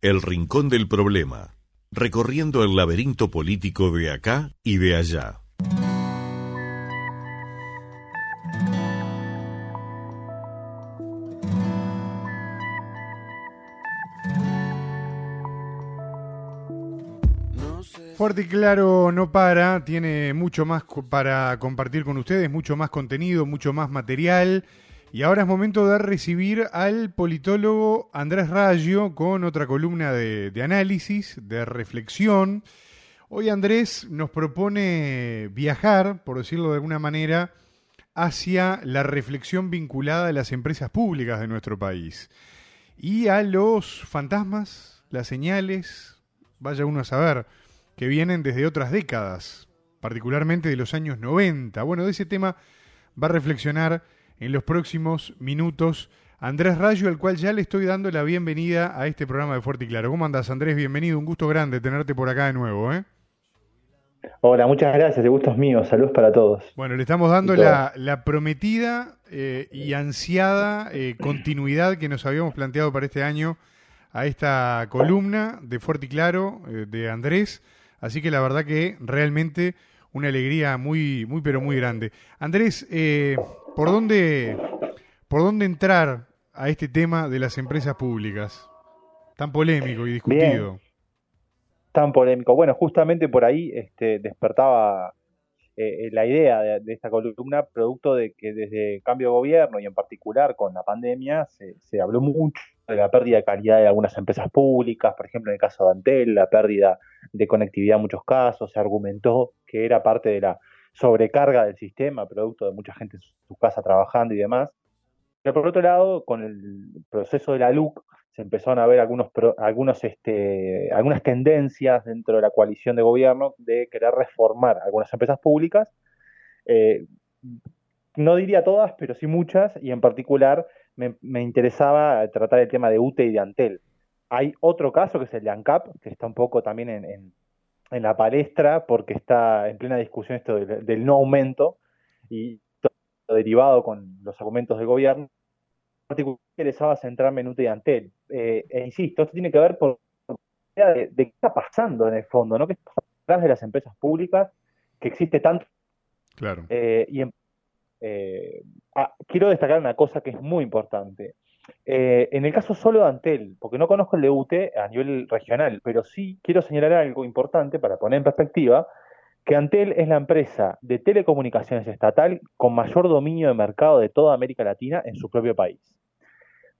El Rincón del Problema, recorriendo el laberinto político de acá y de allá. Fuerte y claro no para, tiene mucho más para compartir con ustedes, mucho más contenido, mucho más material. Y ahora es momento de recibir al politólogo Andrés Rayo con otra columna de, análisis, de reflexión. Hoy Andrés nos propone viajar, por decirlo de alguna manera, hacia la reflexión vinculada a las empresas públicas de nuestro país y a los fantasmas, las señales, vaya uno a saber, que vienen desde otras décadas, particularmente de los años 90. Bueno, de ese tema va a reflexionar en los próximos minutos Andrés Rayo, al cual ya le estoy dando la bienvenida a este programa de Fuerte y Claro. ¿Cómo andas, Andrés? Bienvenido, un gusto grande tenerte por acá de nuevo. ¿eh? Hola, muchas gracias, el gusto es mío, saludos para todos. Bueno, le estamos dando la, prometida eh, y ansiada eh, continuidad que nos habíamos planteado para este año a esta columna de Fuerte y Claro eh, de Andrés. Así que la verdad que realmente una alegría muy, muy, pero muy grande. Andrés, eh, ¿por dónde, ¿por dónde entrar a este tema de las empresas públicas? Tan polémico y discutido. Tan polémico. Bueno, justamente por ahí este, despertaba eh, la idea de, esta columna, producto de que desde el cambio de gobierno y en particular con la pandemia se, se habló mucho de la pérdida de calidad de algunas empresas públicas, por ejemplo en el caso de Antel, la pérdida de conectividad en muchos casos, se argumentó que era parte de la sobrecarga del sistema, producto de mucha gente en su casa trabajando y demás. Pero por otro lado, con el proceso de la LUC se empezaron a ver algunos, algunos, este, algunas tendencias dentro de la coalición de gobierno de querer reformar algunas empresas públicas. Eh, no diría todas, pero sí muchas, y en particular me, interesaba tratar el tema de UTE y de Antel. Hay otro caso que es el de ANCAP, que está un poco también en, la palestra porque está en plena discusión esto del, no aumento y todo derivado con los argumentos del gobierno. En particular, interesaba centrarme en y Antel. Eh, e insisto, esto tiene que ver por de, de qué está pasando en el fondo, ¿no? ¿Qué está detrás de las empresas públicas que existe tanto? Claro. Eh, y en eh, ah, quiero destacar una cosa que es muy importante. Eh, en el caso solo de Antel, porque no conozco el de UTE a nivel regional, pero sí quiero señalar algo importante para poner en perspectiva, que Antel es la empresa de telecomunicaciones estatal con mayor dominio de mercado de toda América Latina en su propio país.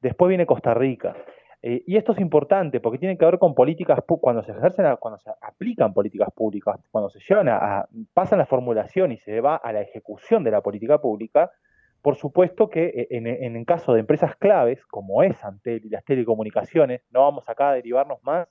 Después viene Costa Rica, eh, y esto es importante porque tiene que ver con políticas, cuando se ejercen, cuando se aplican políticas públicas, cuando se llevan a, pasan la formulación y se va a la ejecución de la política pública, por supuesto que eh, en, el caso de empresas claves, como es Antel y las telecomunicaciones, no vamos acá a derivarnos más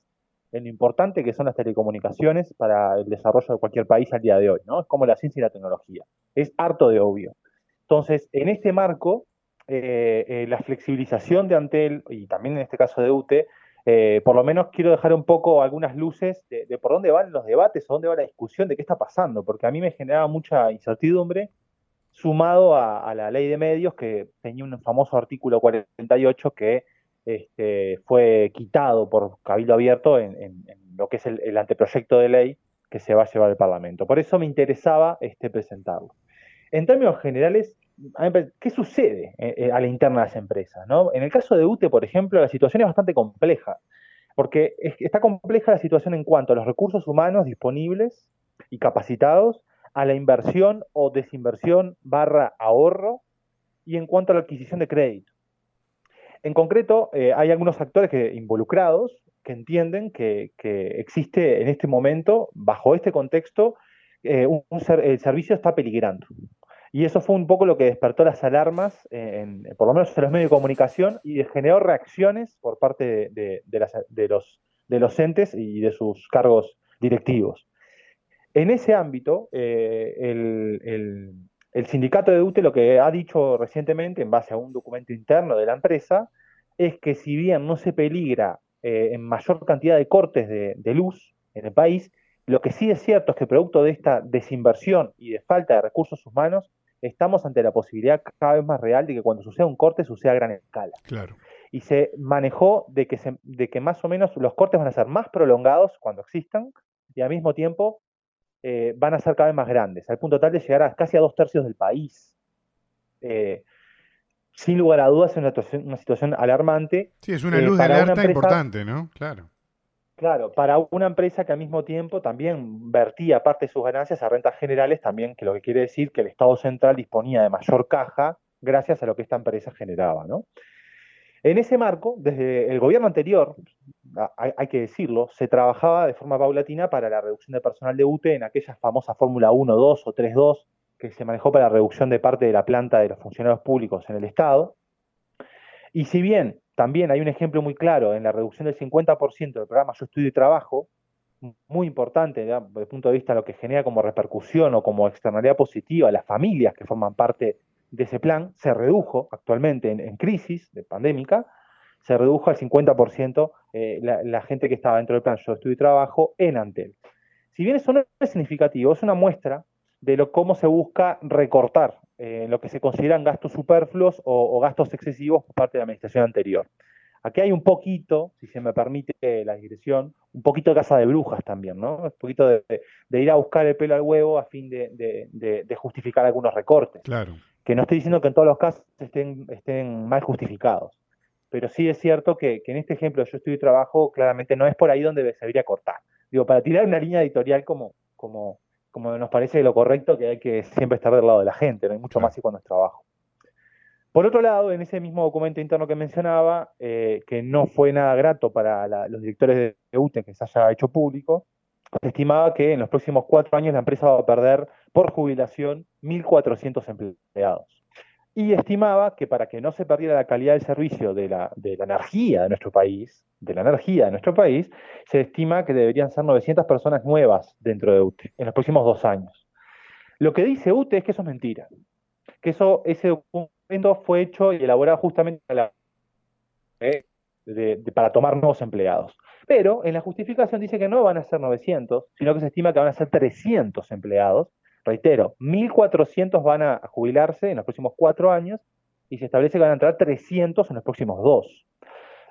en lo importante que son las telecomunicaciones para el desarrollo de cualquier país al día de hoy, ¿no? Es como la ciencia y la tecnología. Es harto de obvio. Entonces, en este marco, eh, eh, la flexibilización de Antel y también en este caso de UTE, eh, por lo menos quiero dejar un poco algunas luces de, por dónde van los debates o dónde va la discusión de qué está pasando, porque a mí me generaba mucha incertidumbre sumado a, la ley de medios que tenía un famoso artículo 48 que este, fue quitado por Cabildo Abierto en, lo que es el, anteproyecto de ley que se va a llevar al Parlamento. Por eso me interesaba este, presentarlo. En términos generales, ¿qué sucede eh, eh, a la interna de las empresas? En el caso de UTE, por ejemplo, la situación es bastante compleja, porque está compleja la situación en cuanto a los recursos humanos disponibles y capacitados, a la inversión o desinversión barra ahorro y en cuanto a la adquisición de crédito. En concreto, eh, hay algunos actores que, involucrados que entienden que, existe en este momento, bajo este contexto, un, el servicio está peligrando. Y eso fue un poco lo que despertó las alarmas, en, por lo menos en los medios de comunicación, y generó reacciones por parte de, los, de los entes y de sus cargos directivos. En ese ámbito, eh, el, sindicato de UTE lo que ha dicho recientemente, en base a un documento interno de la empresa, es que si bien no se peligra eh, en mayor cantidad de cortes de luz en el país, lo que sí es cierto es que producto de esta desinversión y de falta de recursos humanos, estamos ante la posibilidad cada vez más real de que cuando suceda un corte suceda a gran escala. Claro. y se manejó de que, de que más o menos los cortes van a ser más prolongados cuando existan y al mismo tiempo eh, van a ser cada vez más grandes, al punto tal de llegar a casi a dos tercios del país. Eh, sin lugar a dudas es una, una situación alarmante. Sí, es una luz de alerta importante, ¿no? Claro. Claro, para una empresa que al mismo tiempo también vertía parte de sus ganancias a rentas generales, también que lo que quiere decir que el Estado central disponía de mayor caja gracias a lo que esta empresa generaba, ¿no? En ese marco, desde el gobierno anterior, hay, que decirlo, se trabajaba de forma paulatina para la reducción de personal de UTE en aquella famosa Fórmula 1, 2 o 3-2 que se manejó para la reducción de parte de la planta de los funcionarios públicos en el Estado. Y si bien también hay un ejemplo muy claro en la reducción del 50% del programa Yo Estudio y Trabajo, muy importante desde el punto de vista de lo que genera como repercusión o como externalidad positiva a las familias que forman parte de ese plan, se redujo actualmente en, crisis de pandémica, se redujo al 50% eh, la, gente que estaba dentro del plan Yo Estudio y Trabajo en Antel. Si bien eso no es significativo, es una muestra de lo, cómo se busca recortar eh, lo que se consideran gastos superfluos o, gastos excesivos por parte de la administración anterior. Aquí hay un poquito, si se me permite la digresión, un poquito de casa de brujas también, ¿no? Un poquito de, ir a buscar el pelo al huevo a fin de, justificar algunos recortes. Claro. Que no estoy diciendo que en todos los casos estén, estén mal justificados, pero sí es cierto que, en este ejemplo yo estoy de trabajo, claramente no es por ahí donde se debería cortar. Digo, para tirar una línea editorial como, como, como nos parece lo correcto, que hay que siempre estar del lado de la gente, no hay mucho más y cuando es trabajo. Por otro lado, en ese mismo documento interno que mencionaba, eh, que no fue nada grato para los directores de UTE que se haya hecho público, se estimaba que en los próximos cuatro años la empresa va a perder por jubilación 1.400 empleados y estimaba que para que no se perdiera la calidad del servicio de la, de la energía de nuestro país, de la energía de nuestro país, se estima que deberían ser 900 personas nuevas dentro de UTE en los próximos dos años. Lo que dice UTE es que eso es mentira, que eso, ese documento fue hecho y elaborado justamente para, para tomar nuevos empleados. Pero en la justificación dice que no van a ser 900, sino que se estima que van a ser 300 empleados Reitero, 1.400 van a jubilarse en los próximos cuatro años y se establece que van a entrar 300 en los próximos dos.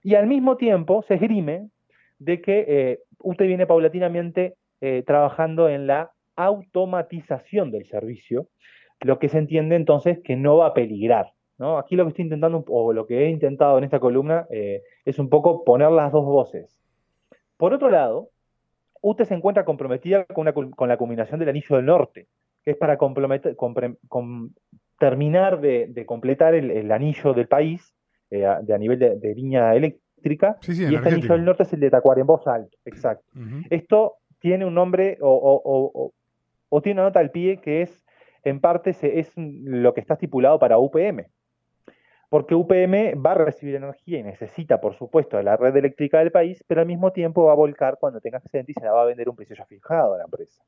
Y al mismo tiempo se esgrime de que eh, usted viene paulatinamente eh, trabajando en la automatización del servicio, lo que se entiende entonces que no va a peligrar. ¿No? Aquí lo que estoy intentando, o lo que he intentado en esta columna, eh, es un poco poner las dos voces. Por otro lado, UTE se encuentra comprometida con, con la combinación del anillo del norte, que es para terminar de, completar el, anillo del país eh, de a nivel de, línea eléctrica. y este anillo del norte es el de Tacuarembó Alto, exacto. Esto tiene un nombre o, tiene una nota al pie que es, en parte, es lo que está estipulado para UPM. Porque UPM va a recibir energía y necesita, por supuesto, de la red eléctrica del país, pero al mismo tiempo va a volcar cuando tenga excedente y se la va a vender un precio ya fijado a la empresa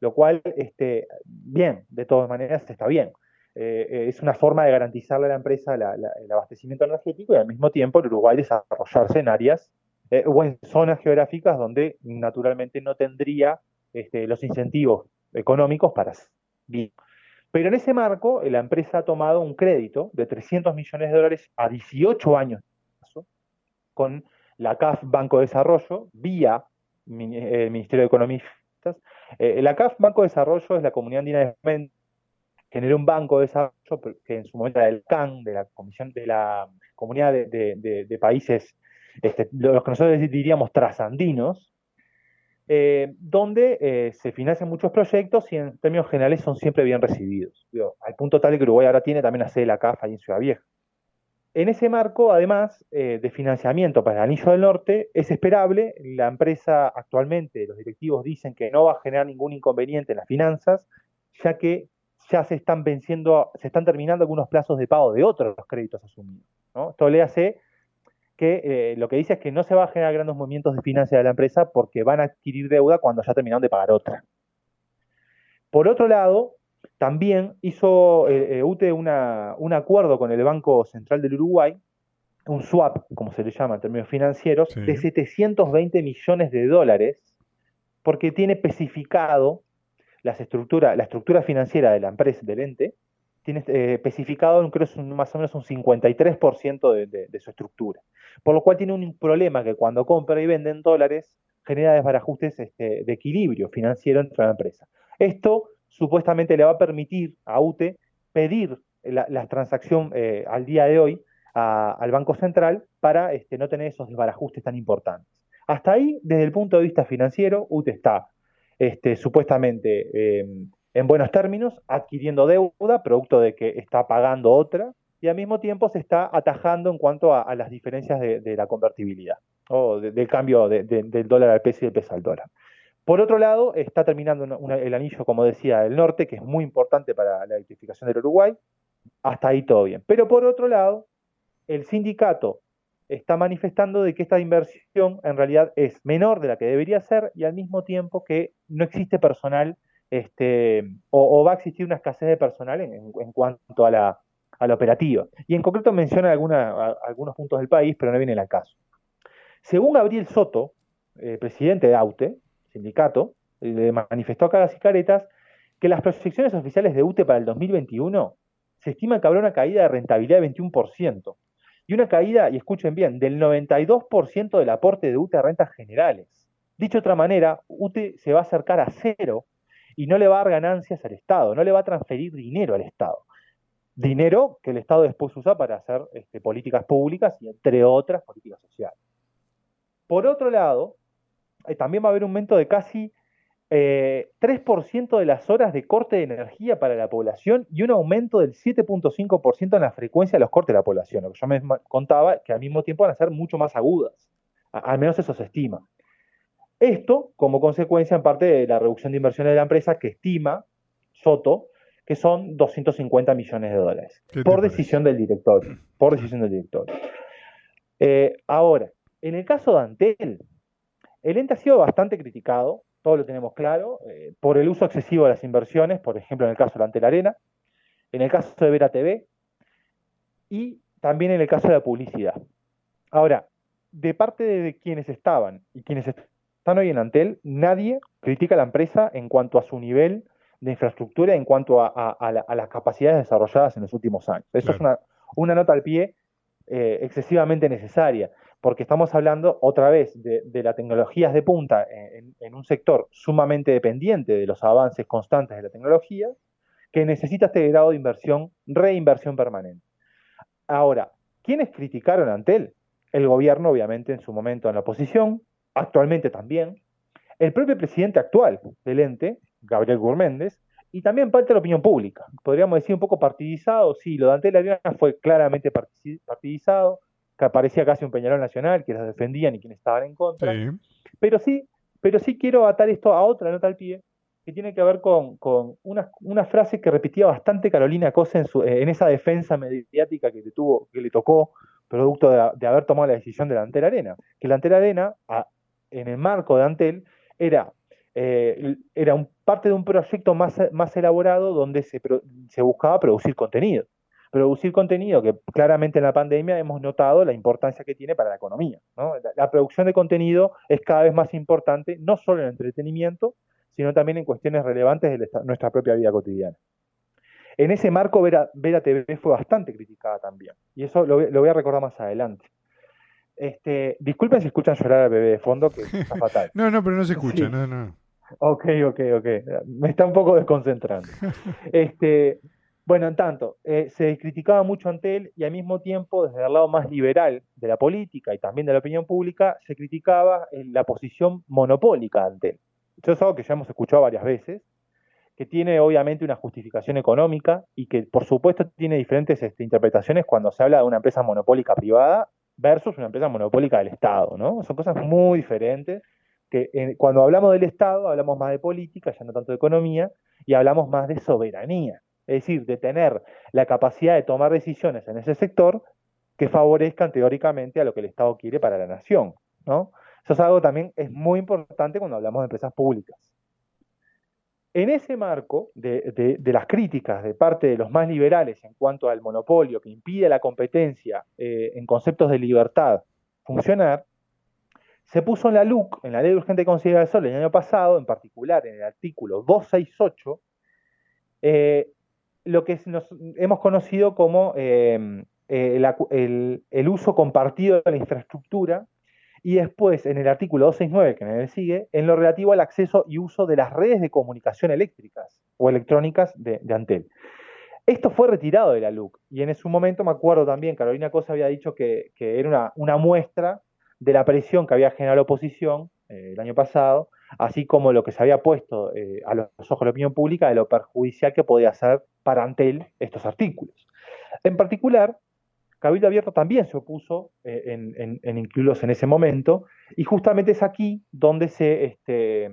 lo cual, este, bien, de todas maneras está bien. Eh, eh, es una forma de garantizarle a la empresa el abastecimiento energético y al mismo tiempo el Uruguay desarrollarse en áreas eh, o en zonas geográficas donde naturalmente no tendría este, los incentivos económicos para vivir. Pero en ese marco, la empresa ha tomado un crédito de 300 millones de dólares a 18 años con la CAF Banco de Desarrollo, vía el Ministerio de Economía eh, la CAF Banco de Desarrollo es la comunidad andina de generó un banco de desarrollo que en su momento era del CAN, de la Comisión de la Comunidad de, Países, este, los que nosotros diríamos trasandinos, eh, donde eh, se financian muchos proyectos y en términos generales son siempre bien recibidos. al punto tal que Uruguay ahora tiene también la sede de la CAF ahí en Ciudad Vieja. En ese marco, además eh, de financiamiento para el Anillo del Norte, es esperable, la empresa actualmente, los directivos dicen que no va a generar ningún inconveniente en las finanzas, ya que ya se están venciendo, se están terminando algunos plazos de pago de otros créditos asumidos. Esto le hace que eh, lo que dice es que no se va a generar grandes movimientos de financiación de la empresa porque van a adquirir deuda cuando ya terminaron de pagar otra. Por otro lado, también hizo eh, eh, UTE un acuerdo con el Banco Central del Uruguay, un swap, como se le llama en términos financieros, de 720 millones de dólares, porque tiene especificado las la estructura financiera de la empresa, del ente, tiene eh, especificado, creo es más o menos un 53% de, de, su estructura. Por lo cual tiene un problema que cuando compra y vende en dólares genera desbarajustes este, de equilibrio financiero entre la empresa. Esto supuestamente le va a permitir a UTE pedir la, transacción eh, al día de hoy al Banco Central para este, no tener esos desbarajustes tan importantes. Hasta ahí, desde el punto de vista financiero, UTE está este, supuestamente em, en buenos términos, adquiriendo deuda, producto de que está pagando otra, y al mismo tiempo se está atajando en cuanto a, las diferencias de, la convertibilidad, o del cambio del dólar al peso y del peso al dólar. Por otro lado, está terminando el anillo, como decía, del norte, que es muy importante para la electrificación del Uruguay. Hasta ahí todo bien. Pero por otro lado, el sindicato está manifestando de que esta inversión en realidad es menor de la que debería ser y al mismo tiempo que no existe personal este, o, va a existir una escasez de personal en, cuanto a la, operativa. Y en concreto menciona algunos puntos del país, pero no viene el caso. Según Gabriel Soto, eh, presidente de AUTE, sindicato, le manifestó a caras y caretas que las proyecciones oficiales de UTE para el 2021 se estima que habrá una caída de rentabilidad de 21% y una caída, y escuchen bien, del 92% del aporte de UTE a rentas generales. Dicho de otra manera, UTE se va a acercar a cero y no le va a dar ganancias al Estado, no le va a transferir dinero al Estado. Dinero que el Estado después usa para hacer este, políticas públicas y entre otras políticas sociales. Por otro lado, eh, también va a haber un aumento de casi 3% eh, de las horas de corte de energía para la población y un aumento del 7.5% en la frecuencia de los cortes de la población, lo que yo me contaba que al mismo tiempo van a ser mucho más agudas, al menos eso se estima. Esto como consecuencia en parte de la reducción de inversiones de la empresa que estima Soto que son 250 millones de dólares por decisión del director, por decisión del director. Eh, ahora, en el caso de Antel, el ente ha sido bastante criticado, todo lo tenemos claro, eh, por el uso excesivo de las inversiones, por ejemplo en el caso de Antel Arena, en el caso de Vera TV y también en el caso de la publicidad. Ahora, de parte de quienes estaban y quienes están hoy en Antel, nadie critica a la empresa en cuanto a su nivel de infraestructura, en cuanto a, las capacidades desarrolladas en los últimos años. Eso es una, nota al pie eh, excesivamente necesaria porque estamos hablando otra vez de, las tecnologías de punta en, un sector sumamente dependiente de los avances constantes de la tecnología, que necesita este grado de inversión, reinversión permanente. Ahora, ¿quiénes criticaron a Antel? El gobierno, obviamente, en su momento en la oposición, actualmente también, el propio presidente actual del ente, Gabriel Gurméndez, y también parte de la opinión pública. Podríamos decir un poco partidizado, sí, lo de Antel Arena fue claramente partidizado, que parecía casi un Peñarol nacional, que las defendían y quienes estaban en contra. Pero sí, pero sí quiero atar esto a otra nota al pie, que tiene que ver con, una, frase que repetía bastante Carolina Cosa en, en esa defensa mediática que le, tuvo, que le tocó, producto de, haber tomado la decisión de la Antel Arena. Que la Antel Arena, en el marco de Antel, era, eh, era un, parte de un proyecto más, más elaborado donde se, se buscaba producir contenido producir contenido, que claramente en la pandemia hemos notado la importancia que tiene para la economía. La, producción de contenido es cada vez más importante, no solo en el entretenimiento, sino también en cuestiones relevantes de nuestra propia vida cotidiana. En ese marco, Vera, TV fue bastante criticada también, y eso lo, voy a recordar más adelante. Este, disculpen si escuchan llorar al bebé de fondo, que está fatal. no, no, pero no se escucha, no, no. Ok, ok, ok. Me está un poco desconcentrando. Este, bueno, en tanto, eh, se criticaba mucho Antel y al mismo tiempo, desde el lado más liberal de la política y también de la opinión pública, se criticaba eh, la posición monopólica de Antel. Eso es algo que ya hemos escuchado varias veces, que tiene obviamente una justificación económica y que por supuesto tiene diferentes este, interpretaciones cuando se habla de una empresa monopólica privada versus una empresa monopólica del Estado, ¿no? Son cosas muy diferentes que eh, cuando hablamos del Estado hablamos más de política, ya no tanto de economía, y hablamos más de soberanía es decir, de tener la capacidad de tomar decisiones en ese sector que favorezcan teóricamente a lo que el Estado quiere para la nación. ¿no? Eso es algo también es muy importante cuando hablamos de empresas públicas. En ese marco de, las críticas de parte de los más liberales en cuanto al monopolio que impide la competencia eh, en conceptos de libertad funcionar, se puso en la LUC, en la Ley de Urgente Consideración el año pasado, en particular en el artículo 268, eh, lo que hemos conocido como eh, el, el, uso compartido de la infraestructura y después en el artículo 269, que me sigue, en lo relativo al acceso y uso de las redes de comunicación eléctricas o electrónicas de, Antel. Esto fue retirado de la LUC y en ese momento me acuerdo también, Carolina Cosa había dicho que, era una, muestra de la presión que había generado la oposición eh, el año pasado, así como lo que se había puesto eh, a los ojos de la opinión pública de lo perjudicial que podía ser para Antel estos artículos. En particular, Cabildo Abierto también se opuso eh, en, incluirlos en ese momento, y justamente es aquí donde se, este,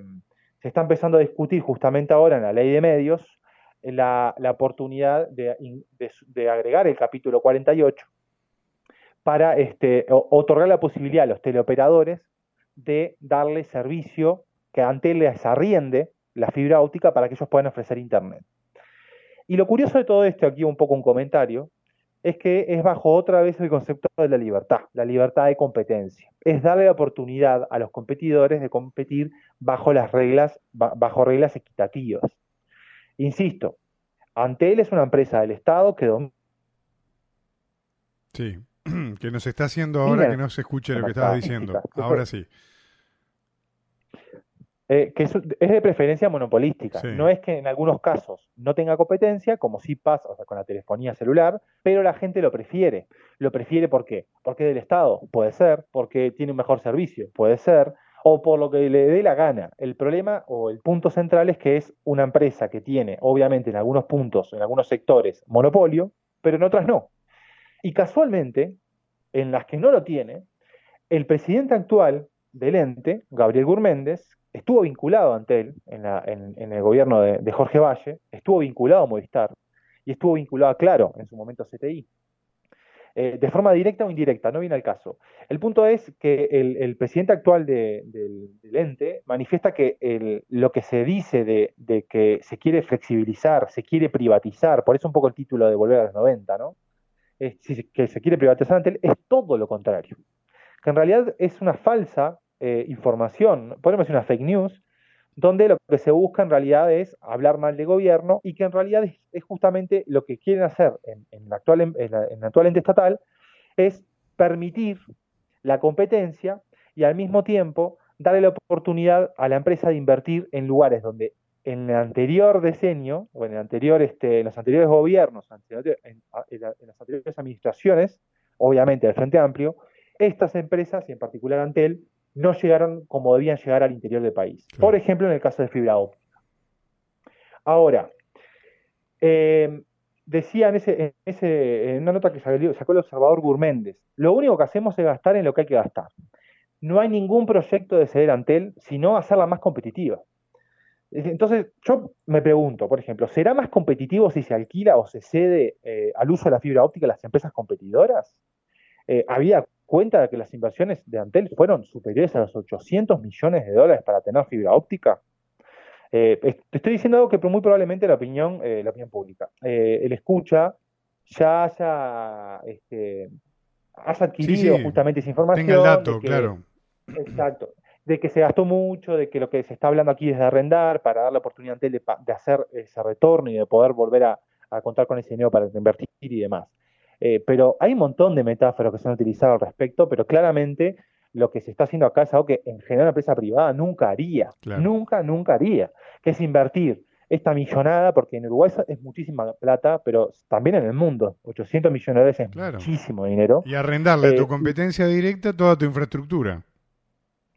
está empezando a discutir justamente ahora en la ley de medios la, oportunidad de, agregar el capítulo 48 para este, otorgar la posibilidad a los teleoperadores de darle servicio que antes les arriende la fibra óptica para que ellos puedan ofrecer Internet. Y lo curioso de todo esto, aquí un poco un comentario, es que es bajo otra vez el concepto de la libertad, la libertad de competencia. Es darle la oportunidad a los competidores de competir bajo las reglas, bajo reglas equitativas. Insisto, Antel es una empresa del Estado que Sí, que nos está haciendo ahora que no se escuche lo que estaba diciendo. Ahora sí. Eh, que es, de preferencia monopolística. No es que en algunos casos no tenga competencia, como sí pasa con la telefonía celular, pero la gente lo prefiere. ¿Lo prefiere por qué? Porque es del Estado, puede ser, porque tiene un mejor servicio, puede ser, o por lo que le dé la gana. El problema o el punto central es que es una empresa que tiene, obviamente, en algunos puntos, en algunos sectores, monopolio, pero en otras no. Y casualmente, en las que no lo tiene, el presidente actual del ente, Gabriel Gurméndez, estuvo vinculado ante él en, el gobierno de, Jorge Valle, estuvo vinculado a Movistar y estuvo vinculado a Claro en su momento a CTI. Eh, de forma directa o indirecta, no viene al caso. El punto es que el, presidente actual del, ente manifiesta que lo que se dice de, que se quiere flexibilizar, se quiere privatizar, por eso un poco el título de Volver a los 90, ¿no? Que se quiere privatizar ante él, es todo lo contrario. Que en realidad es una falsa eh, información, podemos decir una fake news, donde lo que se busca en realidad es hablar mal de gobierno y que en realidad es, justamente lo que quieren hacer en, en, la actual, en, la, actual ente estatal, es permitir la competencia y al mismo tiempo darle la oportunidad a la empresa de invertir en lugares donde en el anterior decenio, o en, el anterior, este, en los anteriores gobiernos, en, las anteriores administraciones, obviamente del Frente Amplio, estas empresas, y en particular Antel, no llegaron como debían llegar al interior del país. Por ejemplo, en el caso de fibra óptica. Ahora, eh, decía en, ese, en, una nota que sacó el observador Gurméndez, lo único que hacemos es gastar en lo que hay que gastar. No hay ningún proyecto de ceder Antel, sino hacerla más competitiva. Entonces, yo me pregunto, por ejemplo, ¿será más competitivo si se alquila o se cede eh, al uso de la fibra óptica a las empresas competidoras? Eh, había cuenta de que las inversiones de Antel fueron superiores a los 800 millones de dólares para tener fibra óptica. Eh, te estoy diciendo algo que muy probablemente la opinión, eh, la opinión pública, eh, el escucha, ya haya, este, adquirido justamente esa información. Tenga el dato, claro. Exacto. De que se gastó mucho, de que lo que se está hablando aquí es de arrendar para dar la oportunidad a Antel de, hacer ese retorno y de poder volver a, a contar con ese dinero para invertir y demás. Eh, pero hay un montón de metáforas que se han utilizado al respecto, pero claramente lo que se está haciendo acá es algo que en general la empresa privada nunca haría, nunca, nunca haría, que es invertir esta millonada, porque en Uruguay es muchísima plata, pero también en el mundo, 800 millones de dólares es muchísimo dinero. Y arrendarle a tu eh, competencia directa toda tu infraestructura.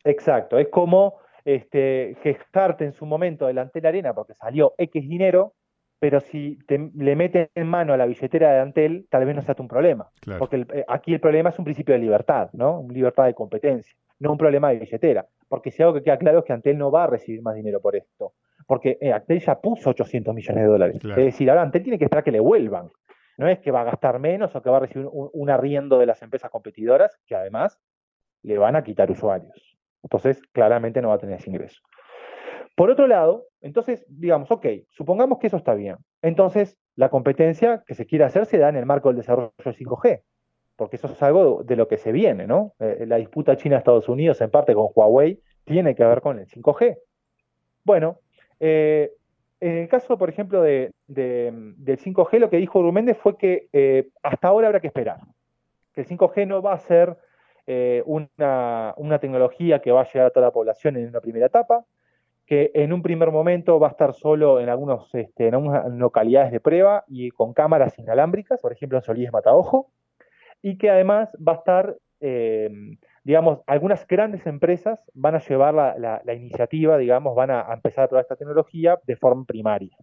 Exacto, es como este, gestarte en su momento delante de la arena porque salió X dinero pero si te, le metes en mano a la billetera de Antel, tal vez no sea un problema. Porque eh, aquí el problema es un principio de libertad, ¿no? Libertad de competencia, no un problema de billetera. Porque si algo que queda claro es que Antel no va a recibir más dinero por esto. Porque eh, Antel ya puso 800 millones de dólares. Es decir, ahora Antel tiene que esperar que le vuelvan. No es que va a gastar menos o que va a recibir un, un arriendo de las empresas competidoras, que además le van a quitar usuarios. Entonces, claramente no va a tener ese ingreso. Por otro lado, entonces, digamos, ok, supongamos que eso está bien. Entonces, la competencia que se quiere hacer se da en el marco del desarrollo de 5G, porque eso es algo de lo que se viene, ¿no? Eh, la disputa China-Estados Unidos, en parte con Huawei, tiene que ver con el 5G. Bueno, eh, en el caso, por ejemplo, de, del 5G, lo que dijo Urméndez fue que eh, hasta ahora habrá que esperar. Que el 5G no va a ser eh, una, una, tecnología que va a llegar a toda la población en una primera etapa, que en un primer momento va a estar solo en, algunos, este, algunas localidades de prueba y con cámaras inalámbricas, por ejemplo en Solís Mataojo, y que además va a estar eh, digamos, algunas grandes empresas van a llevar la, iniciativa, digamos, van a, empezar a probar esta tecnología de forma primaria.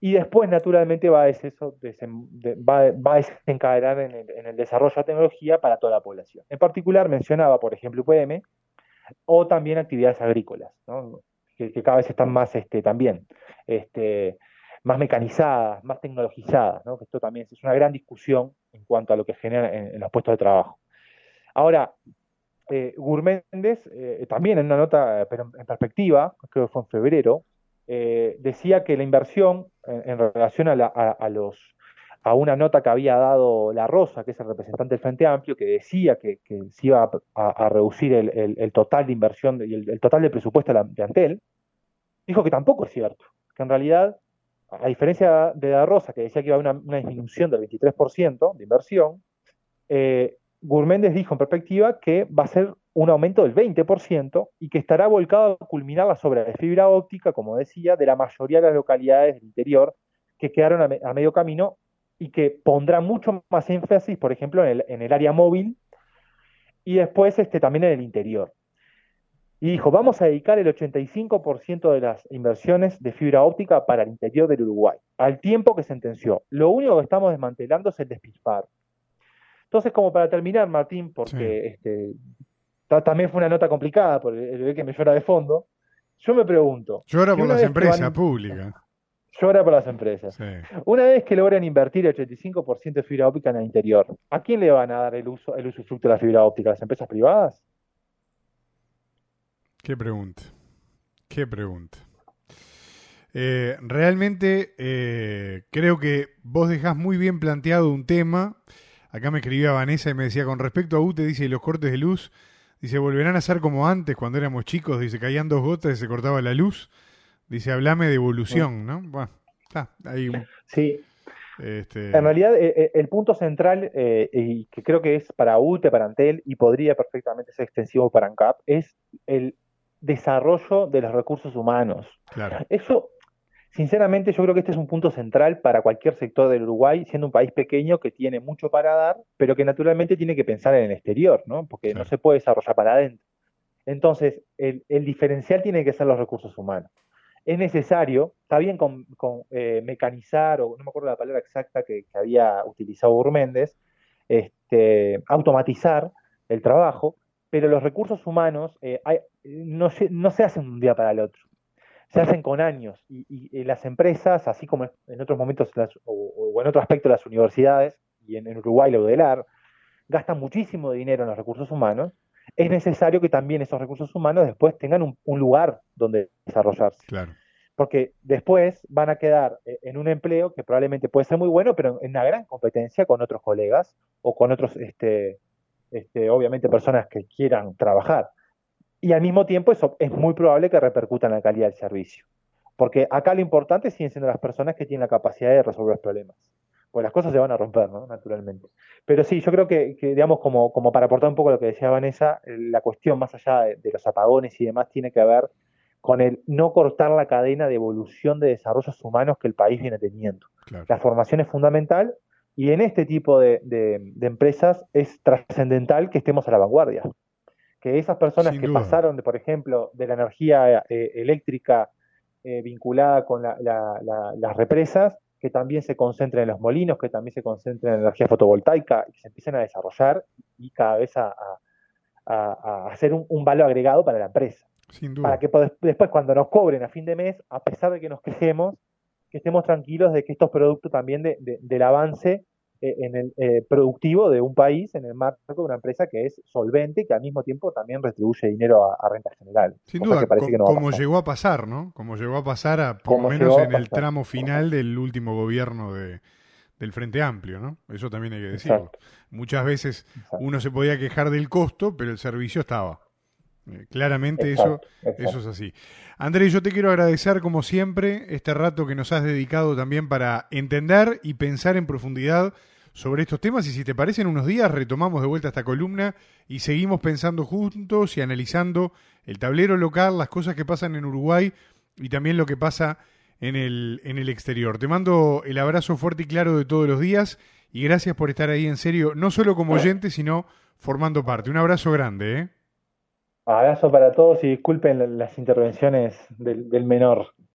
Y después, naturalmente, va a, eso, desencadenar en el, desarrollo de tecnología para toda la población. En particular, mencionaba, por ejemplo, UPM, o también actividades agrícolas, que, cada vez están más este, también este, más mecanizadas, más tecnologizadas. ¿no? Esto también es una gran discusión en cuanto a lo que genera en los puestos de trabajo. Ahora, eh, Gurméndez, eh, también en una nota, pero en perspectiva, creo que fue en febrero, eh, decía que la inversión en, relación a, los a una nota que había dado La Rosa, que es el representante del Frente Amplio, que decía que, se iba a, reducir el, total de inversión y el, total de presupuesto de Antel, dijo que tampoco es cierto, que en realidad, a diferencia de La Rosa, que decía que iba a haber una, disminución del 23% de inversión, eh, Gurméndez dijo en perspectiva que va a ser un aumento del 20% y que estará volcado a culminar las obras de fibra óptica, como decía, de la mayoría de las localidades del interior que quedaron a, medio camino y que pondrá mucho más énfasis, por ejemplo, en el, área móvil y después este, también en el interior. Y dijo, vamos a dedicar el 85% de las inversiones de fibra óptica para el interior del Uruguay, al tiempo que sentenció. Lo único que estamos desmantelando es el despilfarro. Entonces, como para terminar, Martín, porque este, también fue una nota complicada por el bebé que me llora de fondo, yo me pregunto. Llora por las empresas públicas. Llora por las empresas. Una vez que logran invertir el 85% de fibra óptica en el interior, ¿a quién le van a dar el uso, el usufructo de la fibra óptica? ¿A las empresas privadas? Qué pregunta. Qué pregunta. Eh, realmente eh, creo que vos dejás muy bien planteado un tema Acá me escribía Vanessa y me decía, con respecto a UTE, dice, los cortes de luz, dice, volverán a ser como antes, cuando éramos chicos, dice, caían dos gotas y se cortaba la luz. Dice, hablame de evolución, ¿no? Bueno, está, ahí Sí. Este... En realidad, eh, eh, el punto central, eh, y que creo que es para UTE, para Antel, y podría perfectamente ser extensivo para ANCAP, es el desarrollo de los recursos humanos. Claro. Eso Sinceramente, yo creo que este es un punto central para cualquier sector del Uruguay, siendo un país pequeño que tiene mucho para dar, pero que naturalmente tiene que pensar en el exterior, ¿no? Porque no se puede desarrollar para adentro. Entonces, el, diferencial tiene que ser los recursos humanos. Es necesario, está bien con, eh, mecanizar, o no me acuerdo la palabra exacta que, había utilizado Urméndez, este, automatizar el trabajo, pero los recursos humanos eh, no, no se hacen de un día para el otro. Se hacen con años y, las empresas, así como en otros momentos o, en otro aspecto las universidades y en, Uruguay la UDELAR, gastan muchísimo dinero en los recursos humanos, es necesario que también esos recursos humanos después tengan un, lugar donde desarrollarse. Claro. Porque después van a quedar eh, en un empleo que probablemente puede ser muy bueno, pero en una gran competencia con otros colegas o con otros, este, este, obviamente, personas que quieran trabajar y al mismo tiempo eso es muy probable que repercuta en la calidad del servicio. Porque acá lo importante siguen siendo las personas que tienen la capacidad de resolver los problemas. Pues las cosas se van a romper, ¿no? Naturalmente. Pero sí, yo creo que, digamos, como, como para aportar un poco lo que decía Vanessa, la cuestión más allá de, los apagones y demás tiene que ver con el no cortar la cadena de evolución de desarrollos humanos que el país viene teniendo. La formación es fundamental y en este tipo de empresas es trascendental que estemos a la vanguardia que esas personas que pasaron, de, por ejemplo, de la energía eh, eléctrica eh, vinculada con las represas, que también se concentren en los molinos, que también se concentren en la energía fotovoltaica y que se empiecen a desarrollar y cada vez a, hacer un, valor agregado para la empresa. Para que después cuando nos cobren a fin de mes, a pesar de que nos quejemos, que estemos tranquilos de que estos productos también del avance en el eh, productivo de un país en el marco de una empresa que es solvente y que al mismo tiempo también retribuye dinero a, renta general. Sin duda, como llegó a pasar, ¿no? Como llegó a pasar, a, por lo menos en el tramo final del último gobierno de, del Frente Amplio, ¿no? Eso también hay que decirlo. Muchas veces uno se podía quejar del costo, pero el servicio estaba. Eh, claramente eso, eso es así. Andrés, yo te quiero agradecer como siempre este rato que nos has dedicado también para entender y pensar en profundidad sobre estos temas y si te parece en unos días retomamos de vuelta esta columna y seguimos pensando juntos y analizando el tablero local, las cosas que pasan en Uruguay y también lo que pasa en el, en el exterior. Te mando el abrazo fuerte y claro de todos los días y gracias por estar ahí en serio, no solo como oyente, sino formando parte. Un abrazo grande. ¿eh? Abrazo para todos y disculpen las intervenciones del, del menor.